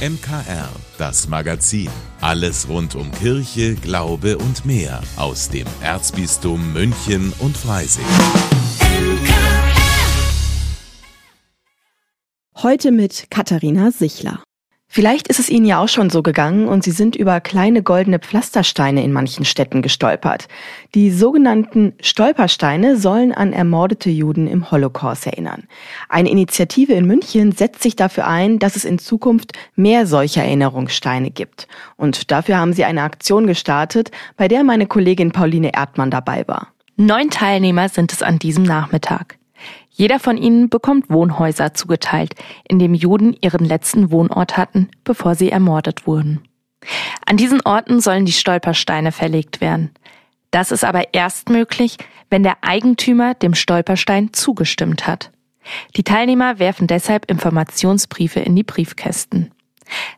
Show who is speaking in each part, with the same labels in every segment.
Speaker 1: MKR, das Magazin. Alles rund um Kirche, Glaube und mehr aus dem Erzbistum München und Freising.
Speaker 2: Heute mit Katharina Sichler. Vielleicht ist es Ihnen ja auch schon so gegangen und Sie sind über kleine goldene Pflastersteine in manchen Städten gestolpert. Die sogenannten Stolpersteine sollen an ermordete Juden im Holocaust erinnern. Eine Initiative in München setzt sich dafür ein, dass es in Zukunft mehr solcher Erinnerungssteine gibt. Und dafür haben sie eine Aktion gestartet, bei der meine Kollegin Pauline Erdmann dabei war.
Speaker 3: Neun Teilnehmer sind es an diesem Nachmittag. Jeder von ihnen bekommt Wohnhäuser zugeteilt, in dem Juden ihren letzten Wohnort hatten, bevor sie ermordet wurden. An diesen Orten sollen die Stolpersteine verlegt werden. Das ist aber erst möglich, wenn der Eigentümer dem Stolperstein zugestimmt hat. Die Teilnehmer werfen deshalb Informationsbriefe in die Briefkästen.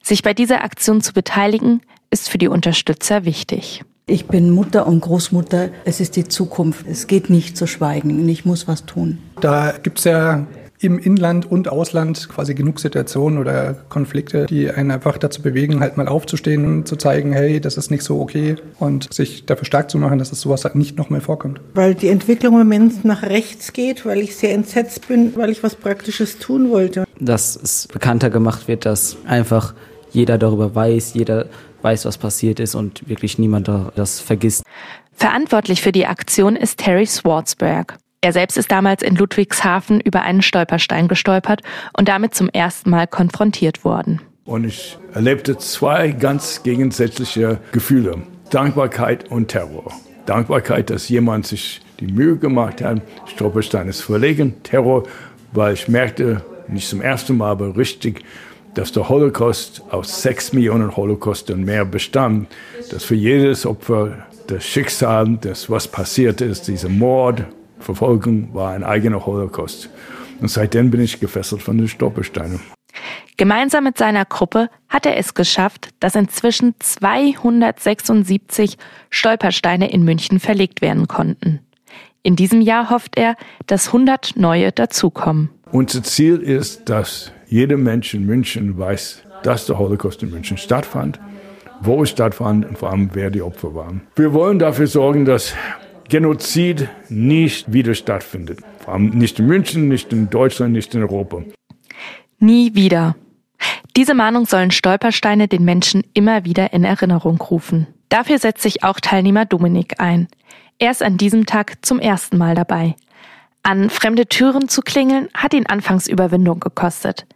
Speaker 3: Sich bei dieser Aktion zu beteiligen, ist für die Unterstützer wichtig.
Speaker 4: Ich bin Mutter und Großmutter. Es ist die Zukunft. Es geht nicht zu schweigen und ich muss was tun.
Speaker 5: Da gibt es ja im Inland und Ausland quasi genug Situationen oder Konflikte, die einen einfach dazu bewegen, halt mal aufzustehen und zu zeigen, hey, das ist nicht so okay und sich dafür stark zu machen, dass es sowas halt nicht noch mehr vorkommt.
Speaker 6: Weil die Entwicklung im Moment nach rechts geht, weil ich sehr entsetzt bin, weil ich was Praktisches tun wollte.
Speaker 7: Dass es bekannter gemacht wird, dass einfach jeder darüber weiß, jeder weiß, was passiert ist und wirklich niemand das vergisst.
Speaker 3: Verantwortlich für die Aktion ist Terry Swartzberg. Er selbst ist damals in Ludwigshafen über einen Stolperstein gestolpert und damit zum ersten Mal konfrontiert worden.
Speaker 8: Und ich erlebte zwei ganz gegensätzliche Gefühle. Dankbarkeit und Terror. Dankbarkeit, dass jemand sich die Mühe gemacht hat, Stolpersteine zu verlegen. Terror, weil ich merkte, nicht zum ersten Mal, aber richtig, dass der Holocaust aus sechs Millionen Holocaust und mehr bestand, dass für jedes Opfer das Schicksal, das was passiert ist, dieser Mord, Verfolgung, war ein eigener Holocaust. Und seitdem bin ich gefesselt von den Stolpersteinen.
Speaker 3: Gemeinsam mit seiner Gruppe hat er es geschafft, dass inzwischen 276 Stolpersteine in München verlegt werden konnten. In diesem Jahr hofft er, dass 100 neue dazukommen.
Speaker 8: Unser Ziel ist, dass jeder Mensch in München weiß, dass der Holocaust in München stattfand, wo es stattfand und vor allem, wer die Opfer waren. Wir wollen dafür sorgen, dass Genozid nicht wieder stattfindet. Vor allem nicht in München, nicht in Deutschland, nicht in Europa.
Speaker 3: Nie wieder. Diese Mahnung sollen Stolpersteine den Menschen immer wieder in Erinnerung rufen. Dafür setzt sich auch Teilnehmer Dominik ein. Er ist an diesem Tag zum ersten Mal dabei. An fremde Türen zu klingeln hat ihn anfangs Überwindung gekostet.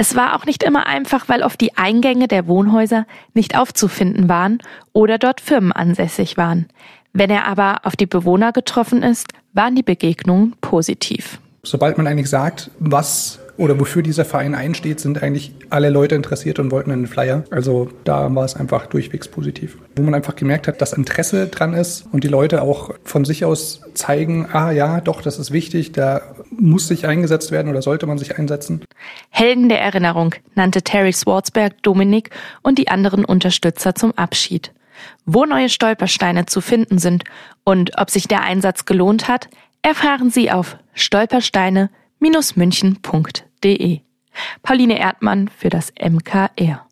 Speaker 3: Es war auch nicht immer einfach, weil oft die Eingänge der Wohnhäuser nicht aufzufinden waren oder dort Firmen ansässig waren. Wenn er aber auf die Bewohner getroffen ist, waren die Begegnungen positiv.
Speaker 5: Sobald man eigentlich sagt, was oder wofür dieser Verein einsteht, sind eigentlich alle Leute interessiert und wollten einen Flyer. Also da war es einfach durchwegs positiv. Wo man einfach gemerkt hat, dass Interesse dran ist und die Leute auch von sich aus zeigen, ah ja, doch, das ist wichtig, da muss sich eingesetzt werden oder sollte man sich einsetzen.
Speaker 3: Helden der Erinnerung nannte Terry Swartzberg Dominik und die anderen Unterstützer zum Abschied. Wo neue Stolpersteine zu finden sind und ob sich der Einsatz gelohnt hat, erfahren Sie auf stolpersteine-münchen.de www.erdmann.de. Pauline Erdmann für das MKR.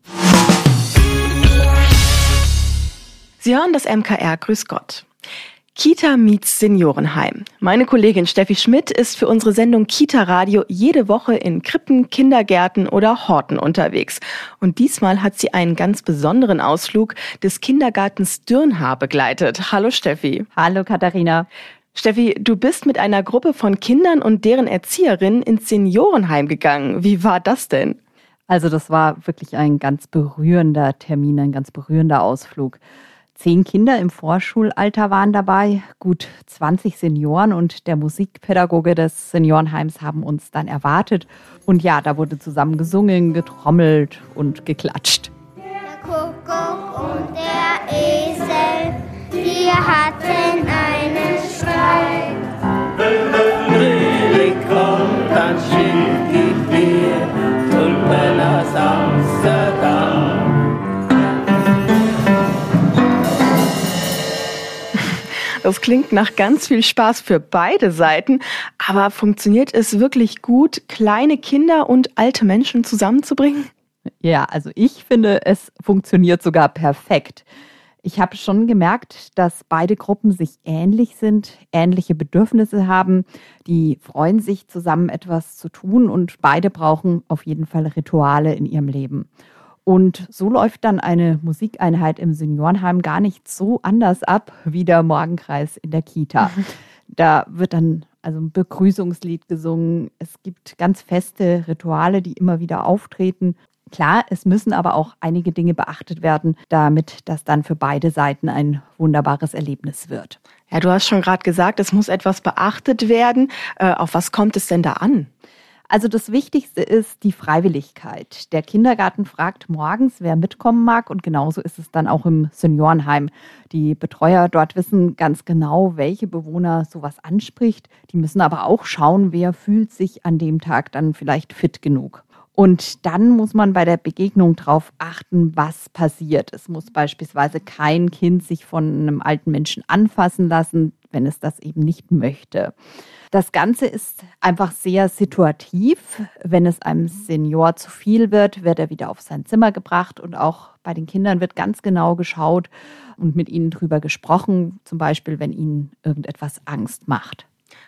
Speaker 2: Sie hören das MKR Grüß Gott. Kita meets Seniorenheim. Meine Kollegin Steffi Schmidt ist für unsere Sendung Kita Radio jede Woche in Krippen, Kindergärten oder Horten unterwegs. Und diesmal hat sie einen ganz besonderen Ausflug des Kindergartens Dürnhaar begleitet. Hallo Steffi.
Speaker 9: Hallo Katharina.
Speaker 2: Steffi, du bist mit einer Gruppe von Kindern und deren Erzieherinnen ins Seniorenheim gegangen. Wie war das denn?
Speaker 9: Also das war wirklich ein ganz berührender Termin, ein ganz berührender Ausflug. Zehn Kinder im Vorschulalter waren dabei, gut 20 Senioren und der Musikpädagoge des Seniorenheims haben uns dann erwartet. Und ja, da wurde zusammen gesungen, getrommelt und geklatscht.
Speaker 10: Der Kuckuck und der Esel, wir hatten einen
Speaker 2: Das klingt nach ganz viel Spaß für beide Seiten, aber funktioniert es wirklich gut, kleine Kinder und alte Menschen zusammenzubringen?
Speaker 9: Ja, also ich finde, es funktioniert sogar perfekt. Ich habe schon gemerkt, dass beide Gruppen sich ähnlich sind, ähnliche Bedürfnisse haben. Die freuen sich, zusammen etwas zu tun und beide brauchen auf jeden Fall Rituale in ihrem Leben. Und so läuft dann eine Musikeinheit im Seniorenheim gar nicht so anders ab wie der Morgenkreis in der Kita. Da wird dann also ein Begrüßungslied gesungen. Es gibt ganz feste Rituale, die immer wieder auftreten. Klar, es müssen aber auch einige Dinge beachtet werden, damit das dann für beide Seiten ein wunderbares Erlebnis wird.
Speaker 2: Ja, du hast schon gerade gesagt, es muss etwas beachtet werden. Äh, auf was kommt es denn da an?
Speaker 9: Also das Wichtigste ist die Freiwilligkeit. Der Kindergarten fragt morgens, wer mitkommen mag und genauso ist es dann auch im Seniorenheim. Die Betreuer dort wissen ganz genau, welche Bewohner sowas anspricht. Die müssen aber auch schauen, wer fühlt sich an dem Tag dann vielleicht fit genug. Und dann muss man bei der Begegnung darauf achten, was passiert. Es muss beispielsweise kein Kind sich von einem alten Menschen anfassen lassen, wenn es das eben nicht möchte. Das Ganze ist einfach sehr situativ. Wenn es einem Senior zu viel wird, wird er wieder auf sein Zimmer gebracht und auch bei den Kindern wird ganz genau geschaut und mit ihnen drüber gesprochen, zum Beispiel, wenn ihnen irgendetwas Angst macht.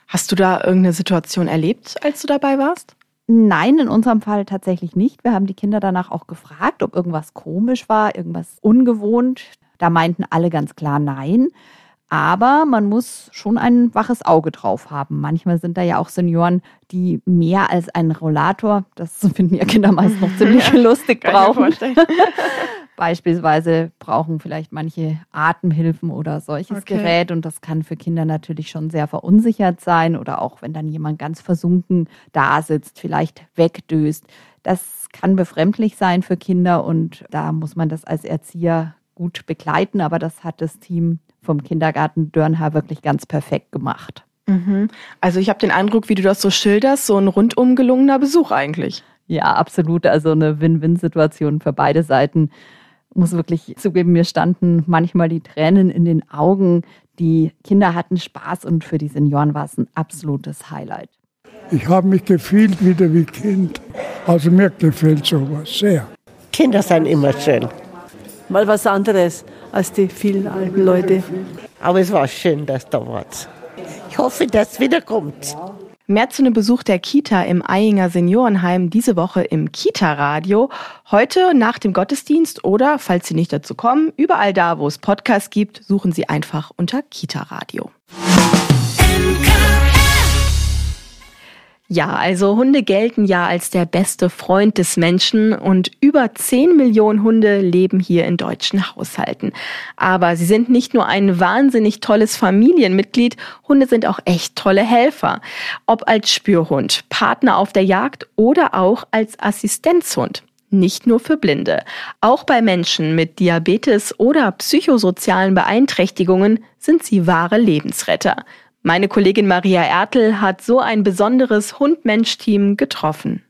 Speaker 2: Hast du da irgendeine Situation erlebt, als du dabei warst?
Speaker 9: Nein, in unserem Fall tatsächlich nicht. Wir haben die Kinder danach auch gefragt, ob irgendwas komisch war, irgendwas ungewohnt. Da meinten alle ganz klar nein. Aber man muss schon ein waches Auge drauf haben. Manchmal sind da ja auch Senioren, die mehr als einen Rollator, das finden ja Kinder meist noch ziemlich lustig, brauchen. Beispielsweise brauchen vielleicht manche Atemhilfen oder solches okay. Gerät und das kann für Kinder natürlich schon sehr verunsichert sein oder auch wenn dann jemand ganz versunken da sitzt, vielleicht wegdöst. Das kann befremdlich sein für Kinder und da muss man das als Erzieher gut begleiten, aber das hat das Team vom Kindergarten Dörnhaar wirklich ganz perfekt gemacht.
Speaker 2: Mhm. Also ich habe den Eindruck, wie du das so schilderst, so ein rundum gelungener Besuch eigentlich.
Speaker 9: Ja, absolut. Also eine Win-Win-Situation für beide Seiten muss wirklich zugeben, mir standen manchmal die Tränen in den Augen. Die Kinder hatten Spaß und für die Senioren war es ein absolutes Highlight.
Speaker 11: Ich habe mich gefühlt wieder wie Kind. Also mir gefällt sowas sehr.
Speaker 12: Kinder sind immer schön.
Speaker 13: Mal was anderes als die vielen alten Leute.
Speaker 12: Aber es war schön, dass da wart. Ich hoffe, dass es wiederkommt.
Speaker 2: Mehr zu einem Besuch der Kita im Eyinger Seniorenheim diese Woche im Kita-Radio. Heute nach dem Gottesdienst oder, falls Sie nicht dazu kommen, überall da, wo es Podcasts gibt, suchen Sie einfach unter Kita-Radio. Ja, also Hunde gelten ja als der beste Freund des Menschen und über 10 Millionen Hunde leben hier in deutschen Haushalten. Aber sie sind nicht nur ein wahnsinnig tolles Familienmitglied, Hunde sind auch echt tolle Helfer. Ob als Spürhund, Partner auf der Jagd oder auch als Assistenzhund. Nicht nur für Blinde. Auch bei Menschen mit Diabetes oder psychosozialen Beeinträchtigungen sind sie wahre Lebensretter. Meine Kollegin Maria Ertel hat so ein besonderes Hund-Mensch-Team getroffen.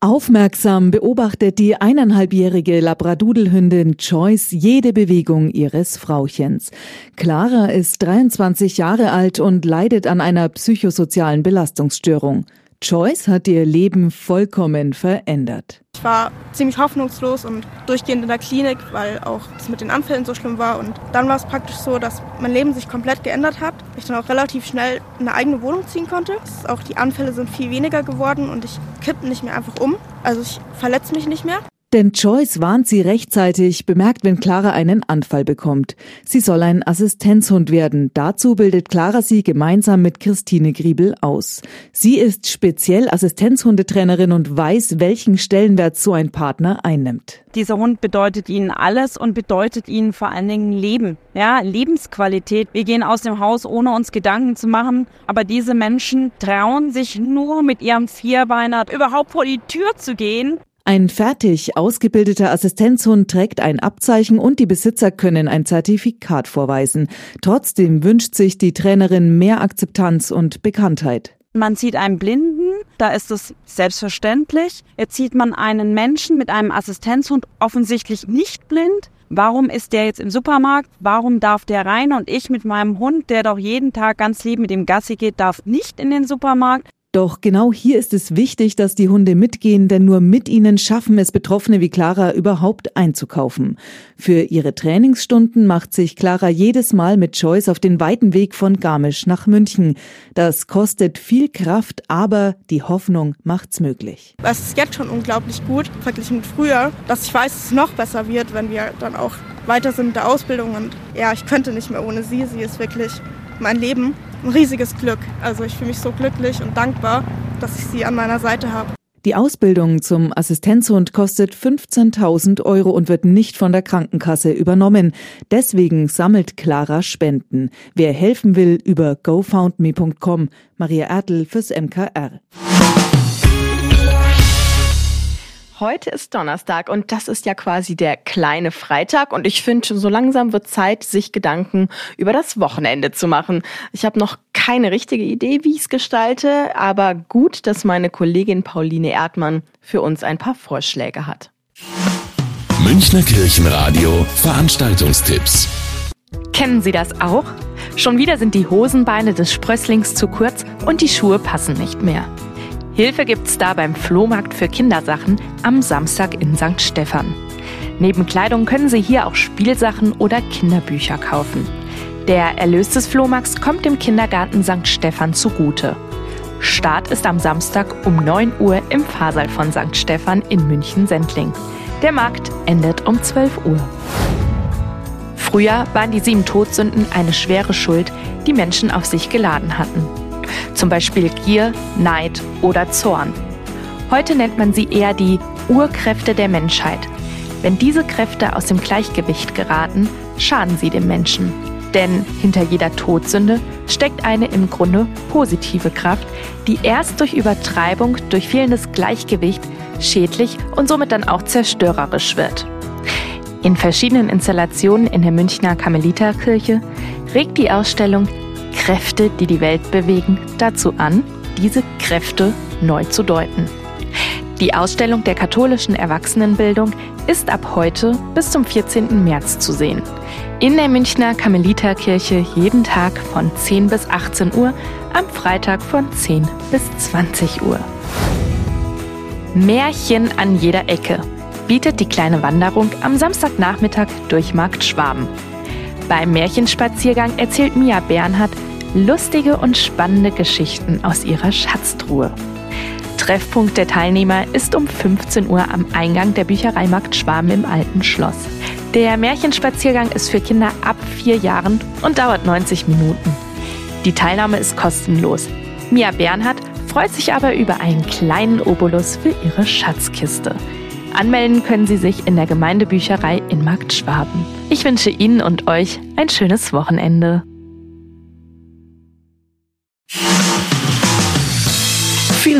Speaker 14: Aufmerksam beobachtet die eineinhalbjährige Labradudelhündin Joyce jede Bewegung ihres Frauchens. Clara ist 23 Jahre alt und leidet an einer psychosozialen Belastungsstörung. Joyce hat ihr Leben vollkommen verändert.
Speaker 15: Ich war ziemlich hoffnungslos und durchgehend in der Klinik, weil auch das mit den Anfällen so schlimm war. Und dann war es praktisch so, dass mein Leben sich komplett geändert hat. Ich dann auch relativ schnell in eine eigene Wohnung ziehen konnte. Auch die Anfälle sind viel weniger geworden und ich kippe nicht mehr einfach um. Also ich verletze mich nicht mehr.
Speaker 14: Denn Joyce warnt sie rechtzeitig, bemerkt, wenn Clara einen Anfall bekommt. Sie soll ein Assistenzhund werden. Dazu bildet Clara sie gemeinsam mit Christine Griebel aus. Sie ist speziell Assistenzhundetrainerin und weiß, welchen Stellenwert so ein Partner einnimmt.
Speaker 16: Dieser Hund bedeutet ihnen alles und bedeutet ihnen vor allen Dingen Leben, ja, Lebensqualität. Wir gehen aus dem Haus, ohne uns Gedanken zu machen, aber diese Menschen trauen sich nur mit ihrem Vierbeiner überhaupt vor die Tür zu gehen.
Speaker 14: Ein fertig ausgebildeter Assistenzhund trägt ein Abzeichen und die Besitzer können ein Zertifikat vorweisen. Trotzdem wünscht sich die Trainerin mehr Akzeptanz und Bekanntheit.
Speaker 16: Man sieht einen Blinden, da ist es selbstverständlich. Jetzt sieht man einen Menschen mit einem Assistenzhund offensichtlich nicht blind. Warum ist der jetzt im Supermarkt? Warum darf der rein und ich mit meinem Hund, der doch jeden Tag ganz lieb mit dem Gassi geht, darf nicht in den Supermarkt?
Speaker 14: Doch genau hier ist es wichtig, dass die Hunde mitgehen, denn nur mit ihnen schaffen es Betroffene wie Clara überhaupt einzukaufen. Für ihre Trainingsstunden macht sich Clara jedes Mal mit Joyce auf den weiten Weg von Garmisch nach München. Das kostet viel Kraft, aber die Hoffnung macht's möglich.
Speaker 15: Es ist jetzt schon unglaublich gut, verglichen mit früher, dass ich weiß, dass es noch besser wird, wenn wir dann auch weiter sind mit der Ausbildung. Und ja, ich könnte nicht mehr ohne sie. Sie ist wirklich mein Leben ein riesiges Glück. Also ich fühle mich so glücklich und dankbar, dass ich sie an meiner Seite habe.
Speaker 14: Die Ausbildung zum Assistenzhund kostet 15.000 Euro und wird nicht von der Krankenkasse übernommen. Deswegen sammelt Clara Spenden. Wer helfen will, über gofoundme.com. Maria Ertl fürs MKR.
Speaker 2: Heute ist Donnerstag und das ist ja quasi der kleine Freitag und ich finde, so langsam wird Zeit, sich Gedanken über das Wochenende zu machen. Ich habe noch keine richtige Idee, wie ich es gestalte, aber gut, dass meine Kollegin Pauline Erdmann für uns ein paar Vorschläge hat.
Speaker 1: Münchner Kirchenradio Veranstaltungstipps.
Speaker 3: Kennen Sie das auch? Schon wieder sind die Hosenbeine des Sprösslings zu kurz und die Schuhe passen nicht mehr. Hilfe gibt's da beim Flohmarkt für Kindersachen am Samstag in St. Stephan. Neben Kleidung können Sie hier auch Spielsachen oder Kinderbücher kaufen. Der Erlös des Flohmarkts kommt dem Kindergarten St. Stephan zugute. Start ist am Samstag um 9 Uhr im Fahrsaal von St. Stephan in München-Sendling. Der Markt endet um 12 Uhr. Früher waren die sieben Todsünden eine schwere Schuld, die Menschen auf sich geladen hatten zum Beispiel Gier, Neid oder Zorn. Heute nennt man sie eher die Urkräfte der Menschheit. Wenn diese Kräfte aus dem Gleichgewicht geraten, schaden sie dem Menschen. Denn hinter jeder Todsünde steckt eine im Grunde positive Kraft, die erst durch Übertreibung, durch fehlendes Gleichgewicht schädlich und somit dann auch zerstörerisch wird. In verschiedenen Installationen in der Münchner Karmeliterkirche regt die Ausstellung Kräfte, die die Welt bewegen, dazu an, diese Kräfte neu zu deuten. Die Ausstellung der katholischen Erwachsenenbildung ist ab heute bis zum 14. März zu sehen. In der Münchner Karmeliterkirche jeden Tag von 10 bis 18 Uhr, am Freitag von 10 bis 20 Uhr. Märchen an jeder Ecke bietet die kleine Wanderung am Samstagnachmittag durch Markt Schwaben. Beim Märchenspaziergang erzählt Mia Bernhard lustige und spannende Geschichten aus ihrer Schatztruhe. Treffpunkt der Teilnehmer ist um 15 Uhr am Eingang der Bücherei Markt Schwaben im Alten Schloss. Der Märchenspaziergang ist für Kinder ab vier Jahren und dauert 90 Minuten. Die Teilnahme ist kostenlos. Mia Bernhard freut sich aber über einen kleinen Obolus für ihre Schatzkiste. Anmelden können Sie sich in der Gemeindebücherei in Markt Schwaben. Ich wünsche Ihnen und euch ein schönes Wochenende.